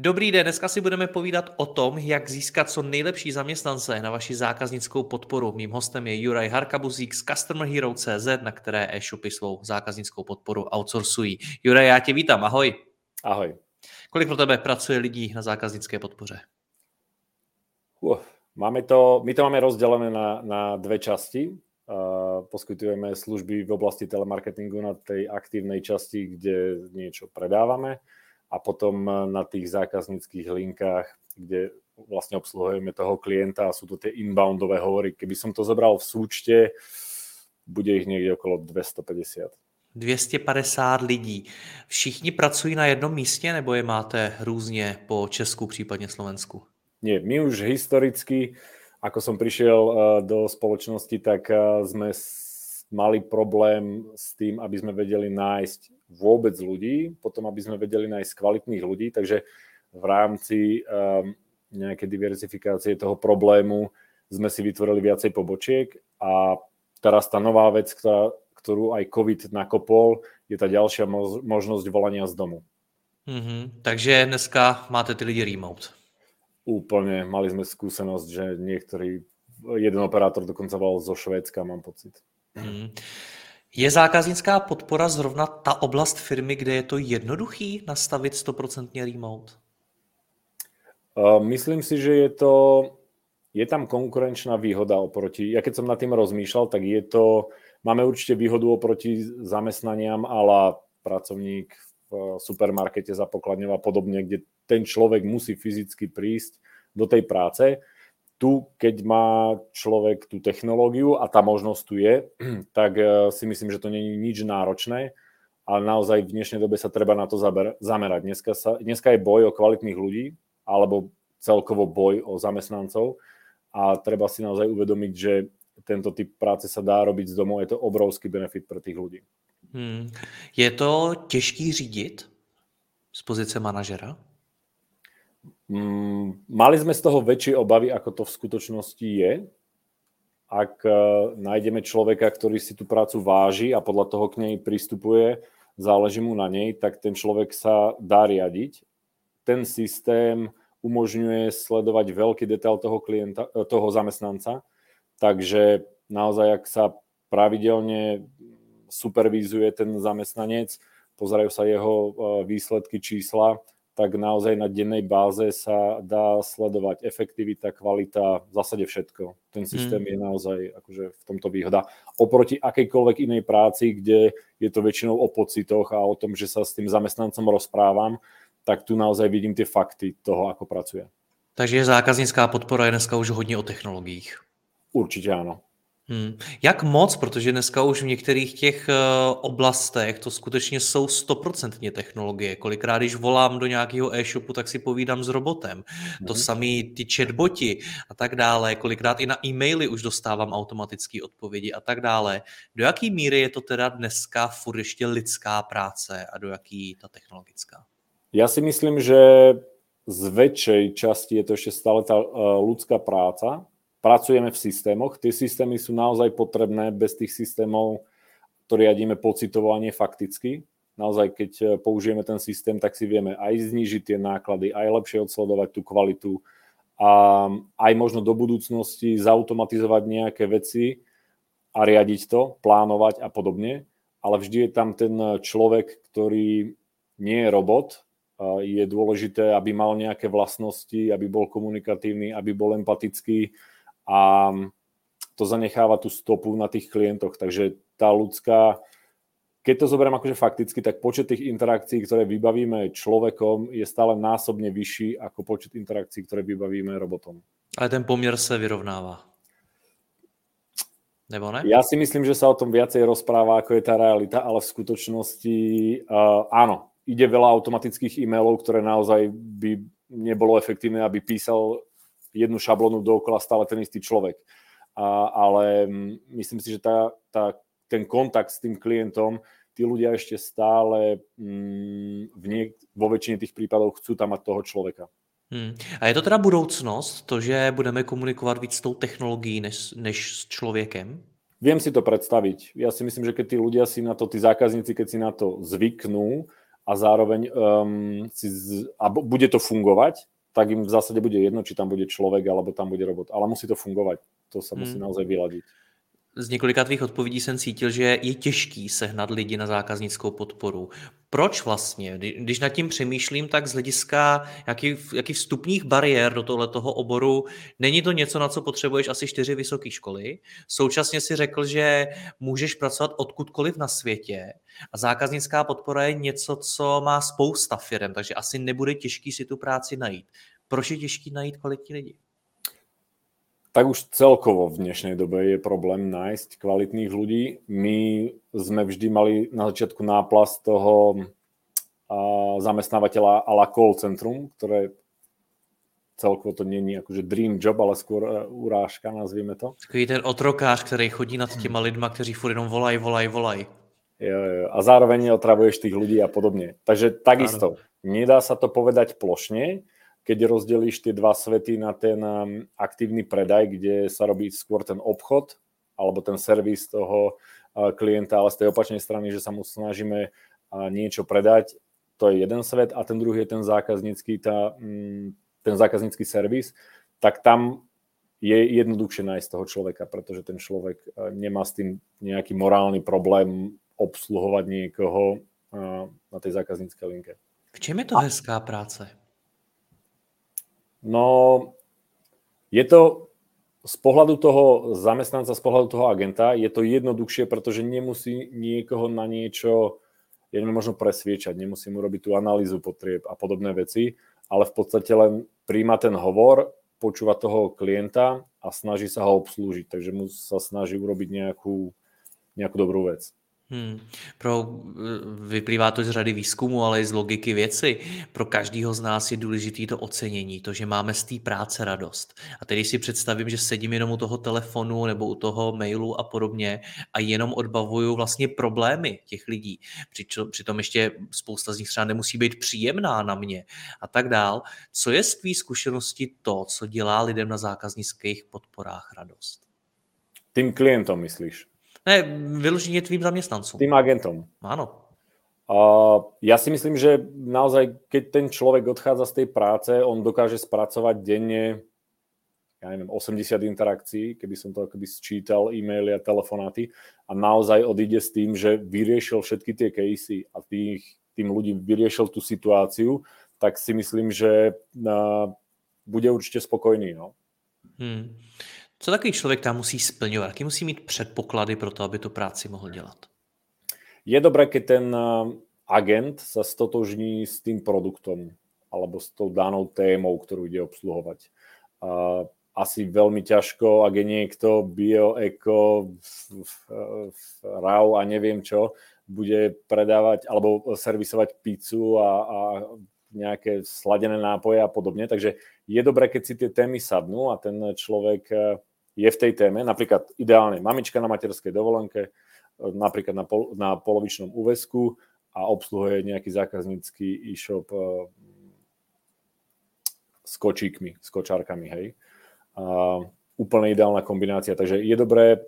Dobrý den, dneska si budeme povídat o tom, jak získat co nejlepší zaměstnance na vaši zákaznickou podporu. Mým hostem je Juraj Harkabuzík z Customer Hero CZ, na které e-shopy svou zákaznickou podporu outsourcují. Juraj, já tě vítám, ahoj. Ahoj. Kolik pro tebe pracuje lidí na zákaznické podpoře? Uh, máme to, my to máme rozdelené na, na dve časti. Uh, poskytujeme služby v oblasti telemarketingu na tej aktívnej časti, kde niečo predávame a potom eh, na tých zákazníckých linkách, kde vlastne obsluhujeme toho klienta a sú to tie inboundové hovory. Keby som to zobral v súčte, bude ich niekde okolo 250. 250 lidí. Všichni pracují na jednom místě nebo je máte různě po Česku, případně Slovensku? Nie, my už historicky, ako som prišiel eh, do spoločnosti, tak eh, sme mali problém s tým, aby sme vedeli nájsť vôbec ľudí, potom aby sme vedeli nájsť kvalitných ľudí, takže v rámci um, nejakej diverzifikácie toho problému sme si vytvorili viacej pobočiek a teraz tá nová vec, ktorá, ktorú aj COVID nakopol, je tá ďalšia možnosť volania z domu. Mm-hmm. Takže dneska máte ty lidi remote. Úplne. Mali sme skúsenosť, že niektorý, jeden operátor dokonca volal zo Švédska, mám pocit. Mm. Je zákaznická podpora zrovna ta oblast firmy, kde je to jednoduchý nastavit 100% remote? Myslím si, že je to, je tam konkurenčná výhoda oproti, ja keď som nad tým rozmýšľal, tak je to, máme určite výhodu oproti zamestnaniam, ale pracovník v supermarkete za pokladňou a podobne, kde ten človek musí fyzicky prísť do tej práce tu, keď má človek tú technológiu a tá možnosť tu je, tak eh, si myslím, že to je nič náročné, ale naozaj v dnešnej dobe sa treba na to zamerať. Dneska, sa, dneska je boj o kvalitných ľudí, alebo celkovo boj o zamestnancov a treba si naozaj uvedomiť, že tento typ práce sa dá robiť z domu, je to obrovský benefit pre tých ľudí. Hmm. Je to těžký řídit z pozice manažera? Mm, mali sme z toho väčšie obavy, ako to v skutočnosti je. Ak uh, nájdeme človeka, ktorý si tú prácu váži a podľa toho k nej pristupuje, záleží mu na nej, tak ten človek sa dá riadiť. Ten systém umožňuje sledovať veľký detail toho, klienta, e, toho zamestnanca, takže naozaj, ak sa pravidelne supervízuje ten zamestnanec, pozerajú sa jeho e, výsledky, čísla, tak naozaj na dennej báze sa dá sledovať efektivita, kvalita, v zásade všetko. Ten systém mm. je naozaj akože v tomto výhoda. Oproti akejkoľvek inej práci, kde je to väčšinou o pocitoch a o tom, že sa s tým zamestnancom rozprávam, tak tu naozaj vidím tie fakty toho, ako pracuje. Takže zákaznická podpora je dneska už hodně o technologiích. Určitě ano. Hmm. Jak moc, protože dneska už v některých těch uh, oblastech to skutečně jsou stoprocentně technologie. Kolikrát, když volám do nějakého e-shopu, tak si povídám s robotem. Hmm. To samé ty chatboti a tak dále. Kolikrát i na e-maily už dostávám automatické odpovědi a tak dále. Do jaké míry je to teda dneska furt ještě lidská práce a do jaký ta technologická? Já si myslím, že z väčšej časti je to ešte stále tá ľudská práca, pracujeme v systémoch. Tie systémy sú naozaj potrebné. Bez tých systémov to riadíme pocitovo a nie fakticky. Naozaj, keď e, použijeme ten systém, tak si vieme aj znížiť tie náklady, aj lepšie odsledovať tú kvalitu a aj možno do budúcnosti zautomatizovať nejaké veci a riadiť to, plánovať a podobne. Ale vždy je tam ten človek, ktorý nie je robot. Je dôležité, aby mal nejaké vlastnosti, aby bol komunikatívny, aby bol empatický, a to zanecháva tú stopu na tých klientoch. Takže tá ľudská, keď to zoberiem akože fakticky, tak počet tých interakcií, ktoré vybavíme človekom, je stále násobne vyšší ako počet interakcií, ktoré vybavíme robotom. Ale ten poměr se vyrovnává. Nebo ne? Ja si myslím, že sa o tom viacej rozpráva, ako je tá realita, ale v skutočnosti uh, áno, ide veľa automatických e-mailov, ktoré naozaj by nebolo efektívne, aby písal jednu šablonu dookola stále ten istý človek. A, ale myslím si, že tá, tá, ten kontakt s tým klientom, tí ľudia ešte stále mm, v niek- vo väčšine tých prípadov chcú tam mať toho človeka. Hmm. A je to teda budoucnost, to, že budeme komunikovat víc s tou technologií než, než s člověkem? Viem si to predstaviť. Ja si myslím, že keď tí ľudia si na to, tí zákazníci, keď si na to zvyknú a zároveň um, si z, a bude to fungovať, tak im v zásade bude jedno, či tam bude človek alebo tam bude robot. Ale musí to fungovať. To sa musí hmm. naozaj vyladiť z několika tvých odpovědí jsem cítil, že je těžký sehnat lidi na zákaznickou podporu. Proč vlastně? Když nad tím přemýšlím, tak z hlediska jaký, jaký vstupních bariér do tohoto oboru není to něco, na co potřebuješ asi čtyři vysoké školy. Současně si řekl, že můžeš pracovat odkudkoliv na světě a zákaznická podpora je něco, co má spousta firm, takže asi nebude těžký si tu práci najít. Proč je těžký najít kvalitní lidi? Tak už celkovo v dnešnej dobe je problém nájsť kvalitných ľudí. My sme vždy mali na začiatku náplast toho zamestnávateľa a la call centrum, ktoré celkovo to není akože dream job, ale skôr e, urážka, nazvíme to. Takový ten otrokář, který chodí nad těma lidma, kteří furt jenom volají, volají, volají. Jo, jo. A zároveň otravuješ tých ľudí a podobne. Takže takisto, nedá sa to povedať plošne, keď rozdelíš tie dva svety na ten um, aktívny predaj, kde sa robí skôr ten obchod alebo ten servis toho uh, klienta, ale z tej opačnej strany, že sa mu snažíme uh, niečo predať, to je jeden svet a ten druhý je ten zákaznícky, tá, mm, ten zákaznícky servis, tak tam je jednoduchšie nájsť toho človeka, pretože ten človek uh, nemá s tým nejaký morálny problém obsluhovať niekoho na tej zákazníckej linke. V čem je to hezká práce? No, je to z pohľadu toho zamestnanca, z pohľadu toho agenta, je to jednoduchšie, pretože nemusí niekoho na niečo, ja možno presviečať, nemusí mu robiť tú analýzu potrieb a podobné veci, ale v podstate len príjma ten hovor, počúva toho klienta a snaží sa ho obslúžiť, takže mu sa snaží urobiť nejakú, nejakú dobrú vec. Hmm. Pro, vyplývá to z řady výzkumu, ale i z logiky věci. Pro každého z nás je důležité to ocenění, to, že máme z té práce radost. A tedy si představím, že sedím jenom u toho telefonu nebo u toho mailu a podobně a jenom odbavuju vlastně problémy těch lidí. Přitom ještě spousta z nich třeba nemusí být příjemná na mě a tak dál. Co je z tvý zkušenosti to, co dělá lidem na zákaznických podporách radost? Tým klientom myslíš? Ne, vyloženie tvým zaměstnancom. Tým agentom. Áno. Uh, ja si myslím, že naozaj, keď ten človek odchádza z tej práce, on dokáže spracovať denne ja neviem, 80 interakcií, keby som to akoby sčítal, e-maily a telefonáty a naozaj odíde s tým, že vyriešil všetky tie casey a tých, tým ľudí vyriešil tú situáciu, tak si myslím, že uh, bude určite spokojný. No. Hmm. Co takový člověk tam musí splňovat? Jaký musí mít předpoklady pro to, aby tu práci mohl dělat? Je dobré, keď ten eh, agent sa stotožní s tým produktom alebo s tou danou témou, ktorú ide obsluhovať. Asi veľmi ťažko, ak je niekto bio, eko, RAW a neviem čo, bude predávať alebo servisovať pizzu a, a nejaké sladené nápoje a podobne. Takže je dobré, keď si tie témy sadnú a ten človek eh, je v tej téme, napríklad ideálne mamička na materskej dovolenke, napríklad na, pol, na polovičnom úvesku a obsluhuje nejaký zákaznícky e-shop uh, s kočíkmi, s kočárkami, hej. Uh, úplne ideálna kombinácia, takže je dobré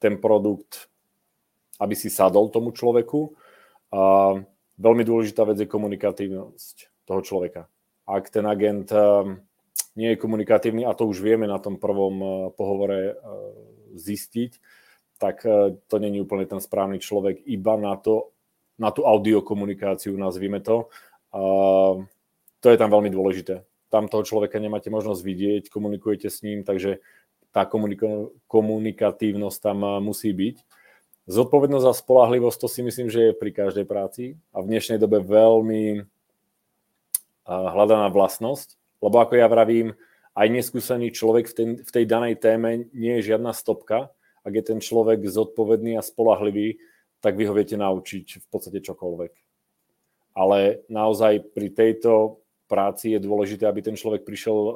ten produkt, aby si sadol tomu človeku. Uh, veľmi dôležitá vec je komunikatívnosť toho človeka. Ak ten agent uh, nie je komunikatívny a to už vieme na tom prvom eh, pohovore eh, zistiť, tak eh, to není úplne ten správny človek iba na, to, na tú audiokomunikáciu, nazvime to. A to je tam veľmi dôležité. Tam toho človeka nemáte možnosť vidieť, komunikujete s ním, takže tá komuniko- komunikatívnosť tam musí byť. Zodpovednosť a spolahlivosť, to si myslím, že je pri každej práci a v dnešnej dobe veľmi hľadaná vlastnosť, lebo ako ja vravím, aj neskúsený človek v, ten, v tej danej téme nie je žiadna stopka ak je ten človek zodpovedný a spolahlivý, tak vy ho viete naučiť v podstate čokoľvek. Ale naozaj pri tejto práci je dôležité, aby ten človek prišiel, eh,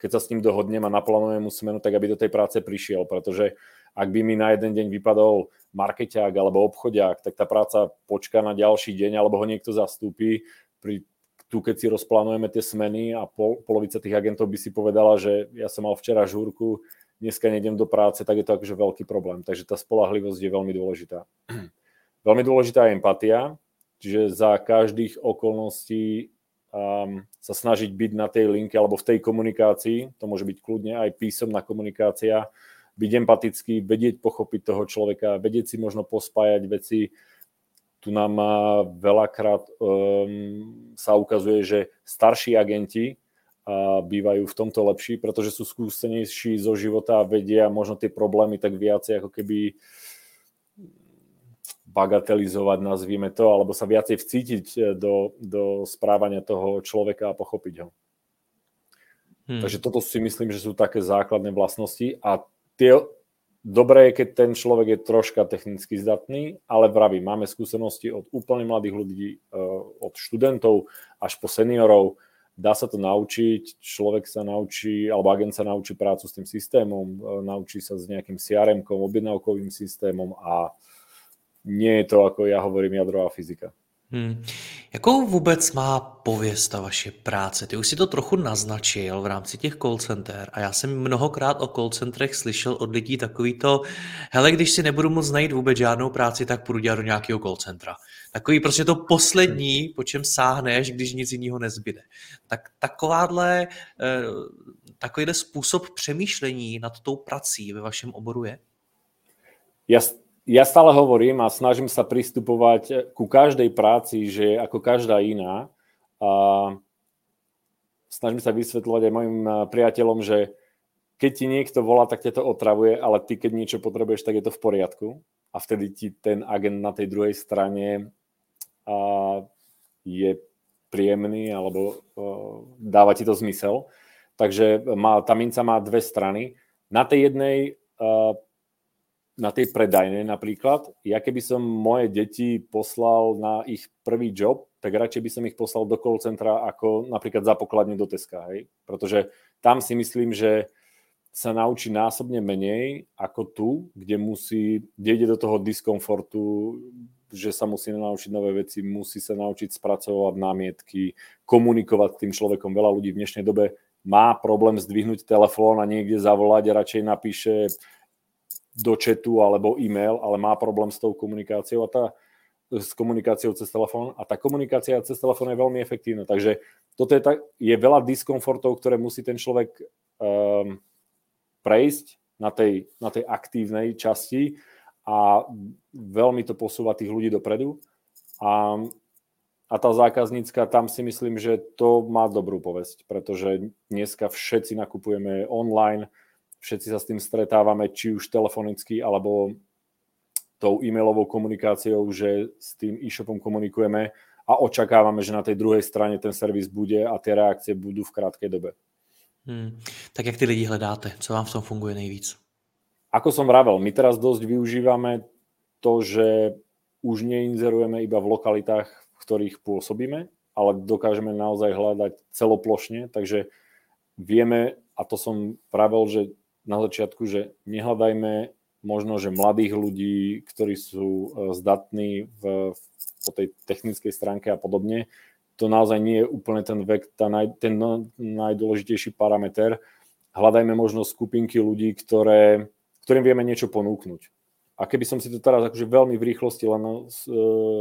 keď sa s ním dohodnem a naplánujeme mu smenu, tak aby do tej práce prišiel, pretože ak by mi na jeden deň vypadol markeťák alebo obchodiak, tak tá práca počká na ďalší deň alebo ho niekto zastúpi. Pri, tu, keď si rozplánujeme tie smeny a pol, polovica tých agentov by si povedala, že ja som mal včera žúrku, dneska nejdem do práce, tak je to akože veľký problém. Takže tá spolahlivosť je veľmi dôležitá. veľmi dôležitá je empatia, čiže za každých okolností um, sa snažiť byť na tej linke alebo v tej komunikácii, to môže byť kľudne aj písomná komunikácia, byť empatický, vedieť pochopiť toho človeka, vedieť si možno pospájať veci. Tu nám veľakrát um, sa ukazuje, že starší agenti bývajú v tomto lepší, pretože sú skúsenejší zo života a vedia možno tie problémy tak viacej ako keby bagatelizovať, nazvime to, alebo sa viacej vcítiť e, do, do správania toho človeka a pochopiť ho. Hmm. Takže toto si myslím, že sú také základné vlastnosti a tie, dobré je, keď ten človek je troška technicky zdatný, ale vraví, máme skúsenosti od úplne mladých ľudí, e, od študentov až po seniorov, dá sa to naučiť, človek sa naučí, alebo agent sa naučí prácu s tým systémom, e, naučí sa s nejakým CRM-kom, objednávkovým systémom a nie je to, ako ja hovorím, jadrová fyzika. Hmm. Jakou vůbec má pověst ta vaše práce? Ty už si to trochu naznačil v rámci těch call center a já jsem mnohokrát o call centrech slyšel od lidí takový to, hele, když si nebudu moc najít vůbec žádnou práci, tak půjdu dělat do nějakého call centra. Takový prostě to poslední, po čem sáhneš, když nic jiného nezbyde. Tak takováhle, eh, takovýhle způsob přemýšlení nad tou prací ve vašem oboru je? Ja ja stále hovorím a snažím sa pristupovať ku každej práci, že ako každá iná. A snažím sa vysvetľovať aj mojim priateľom, že keď ti niekto volá, tak ťa to otravuje, ale ty, keď niečo potrebuješ, tak je to v poriadku. A vtedy ti ten agent na tej druhej strane a, je príjemný alebo a, dáva ti to zmysel. Takže má, tá minca má dve strany. Na tej jednej a, na tej predajnej napríklad, ja keby som moje deti poslal na ich prvý job, tak radšej by som ich poslal do call centra ako napríklad za pokladne do Teska, hej? Pretože tam si myslím, že sa naučí násobne menej ako tu, kde musí, kde ide do toho diskomfortu, že sa musí naučiť nové veci, musí sa naučiť spracovať námietky, komunikovať s tým človekom. Veľa ľudí v dnešnej dobe má problém zdvihnúť telefón a niekde zavolať a radšej napíše do chatu alebo e-mail, ale má problém s tou komunikáciou a tá s komunikáciou cez telefón a tá komunikácia cez telefón je veľmi efektívna. Takže toto je, tak, je veľa diskomfortov, ktoré musí ten človek um, prejsť na tej, na tej aktívnej časti a veľmi to posúva tých ľudí dopredu. A, a tá zákaznícka, tam si myslím, že to má dobrú povesť, pretože dneska všetci nakupujeme online, všetci sa s tým stretávame, či už telefonicky, alebo tou e-mailovou komunikáciou, že s tým e-shopom komunikujeme a očakávame, že na tej druhej strane ten servis bude a tie reakcie budú v krátkej dobe. Hmm. Tak jak ty lidi hledáte? Co vám v tom funguje nejvíc? Ako som vravel, my teraz dosť využívame to, že už neinzerujeme iba v lokalitách, v ktorých pôsobíme, ale dokážeme naozaj hľadať celoplošne, takže vieme, a to som vravel, že na začiatku, že nehľadajme možno, že mladých ľudí, ktorí sú e, zdatní v, po tej technickej stránke a podobne. To naozaj nie je úplne ten vek, tá naj, ten najdôležitejší parameter. Hľadajme možno skupinky ľudí, ktoré, ktorým vieme niečo ponúknuť. A keby som si to teraz akože veľmi v rýchlosti len uh,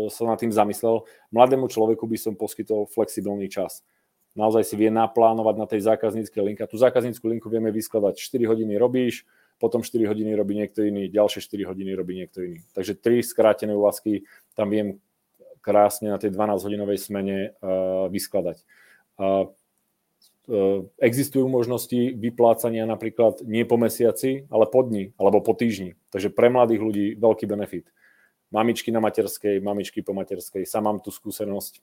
sa nad tým zamyslel, mladému človeku by som poskytol flexibilný čas naozaj si vie naplánovať na tej zákazníckej linke. A tú zákazníckú linku vieme vyskladať 4 hodiny robíš, potom 4 hodiny robí niekto iný, ďalšie 4 hodiny robí niekto iný. Takže 3 skrátené úvazky tam viem krásne na tej 12-hodinovej smene uh, vyskladať. Uh, uh, existujú možnosti vyplácania napríklad nie po mesiaci, ale po dni alebo po týždni. Takže pre mladých ľudí veľký benefit. Mamičky na materskej, mamičky po materskej. Sam mám tú skúsenosť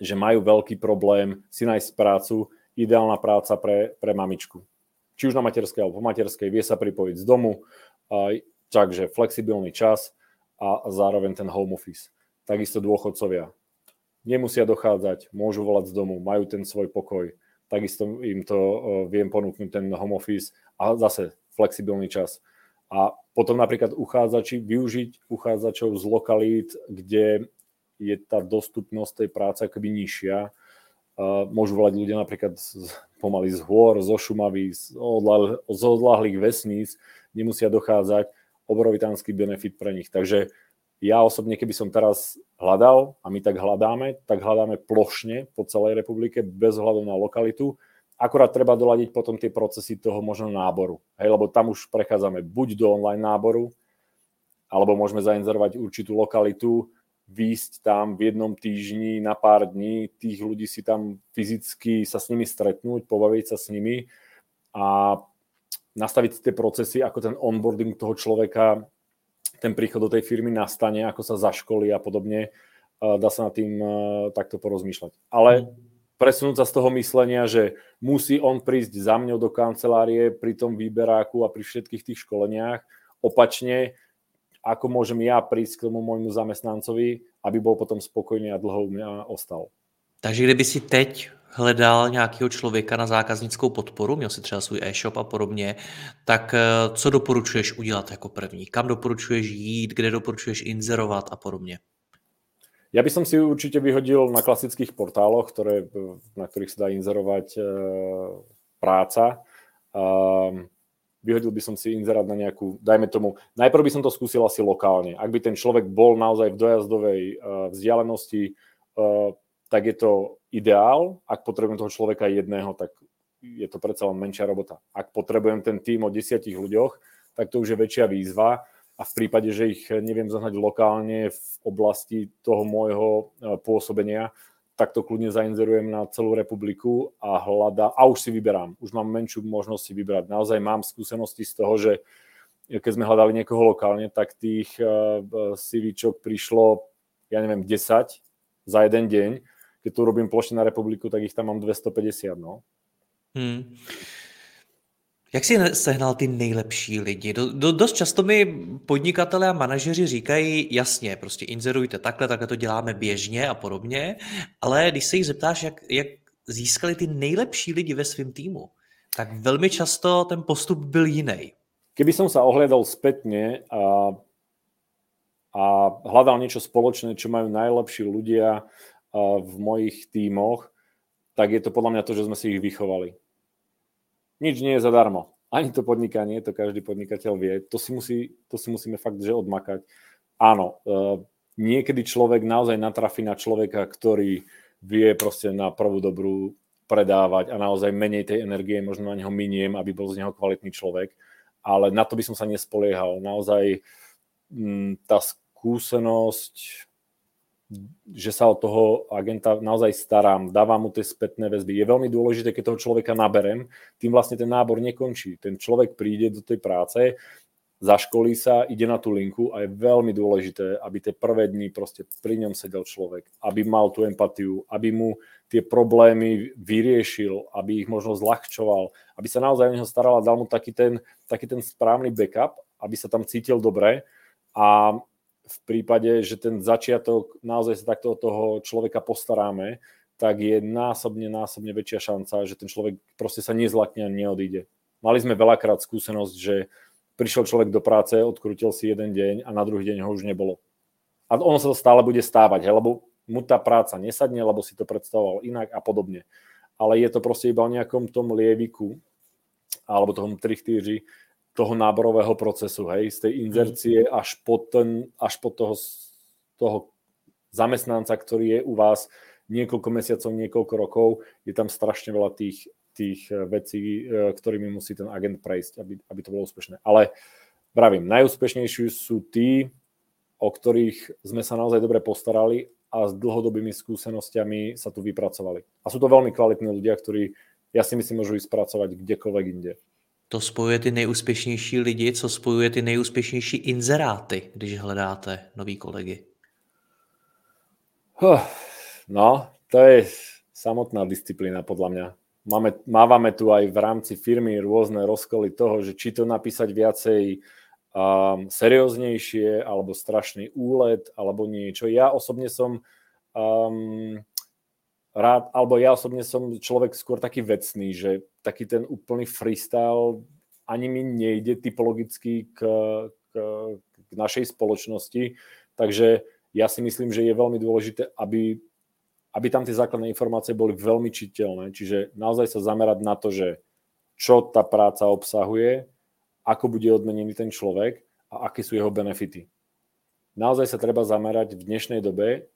že majú veľký problém si nájsť prácu, ideálna práca pre, pre mamičku. Či už na materskej alebo po materskej, vie sa pripojiť z domu, takže flexibilný čas a zároveň ten home office. Takisto dôchodcovia. Nemusia dochádzať, môžu volať z domu, majú ten svoj pokoj. Takisto im to viem ponúknuť ten home office a zase flexibilný čas. A potom napríklad uchádzači, využiť uchádzačov z lokalít, kde je tá dostupnosť tej práce akoby nižšia. Môžu volať ľudia napríklad pomaly z hôr, zo Šumavy, z, odlah, z odlahlých vesníc, nemusia dochádzať, obrovitánsky benefit pre nich. Takže ja osobne, keby som teraz hľadal, a my tak hľadáme, tak hľadáme plošne po celej republike, bez hľadu na lokalitu. Akurát treba doladiť potom tie procesy toho možno náboru. Hej, lebo tam už prechádzame buď do online náboru, alebo môžeme zainzerovať určitú lokalitu, výjsť tam v jednom týždni na pár dní, tých ľudí si tam fyzicky sa s nimi stretnúť, pobaviť sa s nimi a nastaviť tie procesy, ako ten onboarding toho človeka, ten príchod do tej firmy nastane, ako sa zaškolí a podobne. Dá sa nad tým takto porozmýšľať. Ale presunúť sa z toho myslenia, že musí on prísť za mňou do kancelárie pri tom výberáku a pri všetkých tých školeniach. Opačne, ako môžem ja prísť k tomu môjmu zamestnancovi, aby bol potom spokojný a dlho u mňa ostal. Takže kdyby si teď hledal nějakého člověka na zákaznickou podporu, měl si třeba svůj e-shop a podobně, tak eh, co doporučuješ udělat jako první? Kam doporučuješ jít, kde doporučuješ inzerovat a podobně? Ja by som si určite vyhodil na klasických portáloch, ktoré, na ktorých sa dá inzerovať e, práca. Um, vyhodil by som si inzerát na nejakú, dajme tomu, najprv by som to skúsil asi lokálne. Ak by ten človek bol naozaj v dojazdovej uh, vzdialenosti, uh, tak je to ideál. Ak potrebujem toho človeka jedného, tak je to predsa len menšia robota. Ak potrebujem ten tým o desiatich ľuďoch, tak to už je väčšia výzva a v prípade, že ich neviem zohnať lokálne v oblasti toho môjho uh, pôsobenia, tak to kľudne zainzerujem na celú republiku a hľada, a už si vyberám, už mám menšiu možnosť si vybrať. Naozaj mám skúsenosti z toho, že keď sme hľadali niekoho lokálne, tak tých eh, CVčok prišlo, ja neviem, 10 za jeden deň. Keď tu robím plošne na republiku, tak ich tam mám 250, no. Hmm. Jak jsi sehnal ty nejlepší lidi? Do, do, dost často mi podnikatelé a manažeři říkají, jasně, prostě inzerujte takhle, takhle to děláme běžně a podobně, ale když se jich zeptáš, jak, jak získali ty nejlepší lidi ve svém týmu, tak velmi často ten postup byl jiný. Keby som sa ohľadal spätne a, a hľadal niečo spoločné, čo majú najlepší ľudia v mojich tímoch, tak je to podľa mňa to, že sme si ich vychovali nič nie je zadarmo. Ani to podnikanie, to každý podnikateľ vie. To si, musí, to si musíme fakt že odmakať. Áno, uh, niekedy človek naozaj natrafí na človeka, ktorý vie proste na prvú dobrú predávať a naozaj menej tej energie možno na neho miniem, aby bol z neho kvalitný človek. Ale na to by som sa nespoliehal. Naozaj mm, tá skúsenosť že sa o toho agenta naozaj starám, dávam mu tie spätné väzby. Je veľmi dôležité, keď toho človeka naberem, tým vlastne ten nábor nekončí. Ten človek príde do tej práce, zaškolí sa, ide na tú linku a je veľmi dôležité, aby tie prvé dni proste pri ňom sedel človek, aby mal tú empatiu, aby mu tie problémy vyriešil, aby ich možno zľahčoval, aby sa naozaj o neho staral a dal mu taký ten, taký ten správny backup, aby sa tam cítil dobre a v prípade, že ten začiatok naozaj sa takto od toho človeka postaráme, tak je násobne, násobne väčšia šanca, že ten človek proste sa nezlakne a neodíde. Mali sme veľakrát skúsenosť, že prišiel človek do práce, odkrútil si jeden deň a na druhý deň ho už nebolo. A ono sa to stále bude stávať, he, lebo mu tá práca nesadne, lebo si to predstavoval inak a podobne. Ale je to proste iba o nejakom tom lieviku alebo tom trichtýři, toho náborového procesu, hej, z tej mhm. inzercie až po, ten, až po toho, toho zamestnanca, ktorý je u vás niekoľko mesiacov, niekoľko rokov, je tam strašne veľa tých, tých eh, vecí, eh, ktorými musí ten agent prejsť, aby, aby to bolo úspešné. Ale pravím, najúspešnejší sú tí, o ktorých sme sa naozaj dobre postarali a s dlhodobými skúsenostiami sa tu vypracovali. A sú to veľmi kvalitní ľudia, ktorí, ja si myslím, môžu ísť pracovať kdekoľvek inde. To spojuje ty nejúspěšnější lidi, co spojuje ty nejúspěšnější inzeráty, když hledáte nový kolegy? No, to je samotná disciplína podľa mňa. Máme, mávame tu aj v rámci firmy rôzne rozkoly toho, že či to napísať viacej um, serióznejšie, alebo strašný úlet, alebo niečo. Ja osobne som um, rád, alebo ja osobne som človek skôr taký vecný, že taký ten úplný freestyle ani mi nejde typologicky k, k, k našej spoločnosti, takže ja si myslím, že je veľmi dôležité, aby, aby tam tie základné informácie boli veľmi čiteľné, čiže naozaj sa zamerať na to, že čo tá práca obsahuje, ako bude odmenený ten človek a aké sú jeho benefity. Naozaj sa treba zamerať v dnešnej dobe,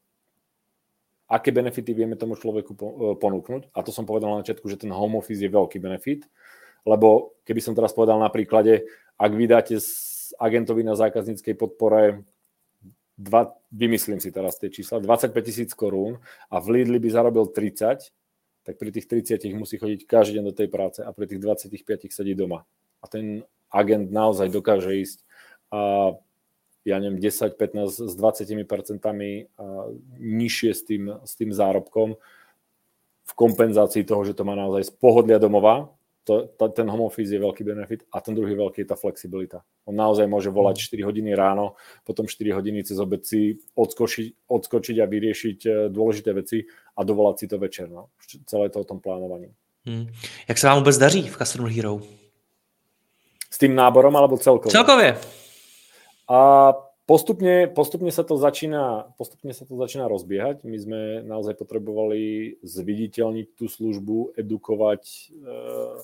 aké benefity vieme tomu človeku ponúknuť. A to som povedal na začiatku, že ten home office je veľký benefit, lebo keby som teraz povedal na príklade, ak vydáte agentovi na zákazníckej podpore dva, vymyslím si teraz tie čísla, 25 tisíc korún a v Lidli by zarobil 30, tak pri tých 30 musí chodiť každý deň do tej práce a pri tých 25 sedí doma. A ten agent naozaj dokáže ísť a ja neviem, 10, 15 s 20 percentami nižšie s tým, s tým zárobkom v kompenzácii toho, že to má naozaj z pohodlia domova, to, to, ten home office je veľký benefit a ten druhý veľký je tá flexibilita. On naozaj môže volať 4 mm. hodiny ráno, potom 4 hodiny cez obed si odskočiť, odskočiť a vyriešiť e, dôležité veci a dovolať si to večer. No. Celé to o tom plánovaní. Hmm. Jak se vám vůbec daří v Customer Hero? S tým náborom alebo celkově? Celkově. A postupne, postupne, sa to začína, postupne sa to začína rozbiehať. My sme naozaj potrebovali zviditeľniť tú službu, edukovať, uh,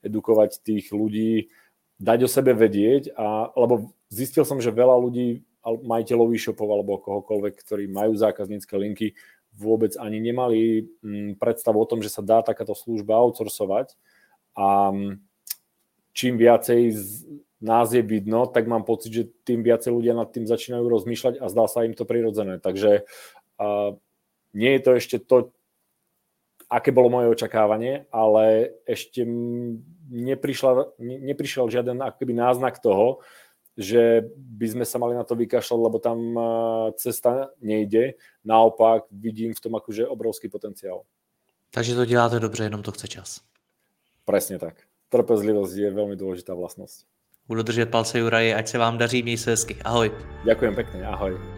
edukovať tých ľudí, dať o sebe vedieť, a, lebo zistil som, že veľa ľudí, majiteľov e-shopov alebo kohokoľvek, ktorí majú zákaznícke linky, vôbec ani nemali mm, predstavu o tom, že sa dá takáto služba outsourcovať a mm, čím viacej nás je vidno, tak mám pocit, že tým viacej ľudia nad tým začínajú rozmýšľať a zdá sa im to prirodzené. Takže uh, nie je to ešte to, aké bolo moje očakávanie, ale ešte neprišla, ne, neprišiel žiaden akoby náznak toho, že by sme sa mali na to vykašľať, lebo tam cesta nejde. Naopak vidím v tom akože obrovský potenciál. Takže to děláte dobře, jenom to chce čas. Presne tak. Trpezlivosť je veľmi dôležitá vlastnosť. Budu držet palce Juraji, ať se vám daří, měj se hezky. Ahoj. Ďakujem pekne, ahoj.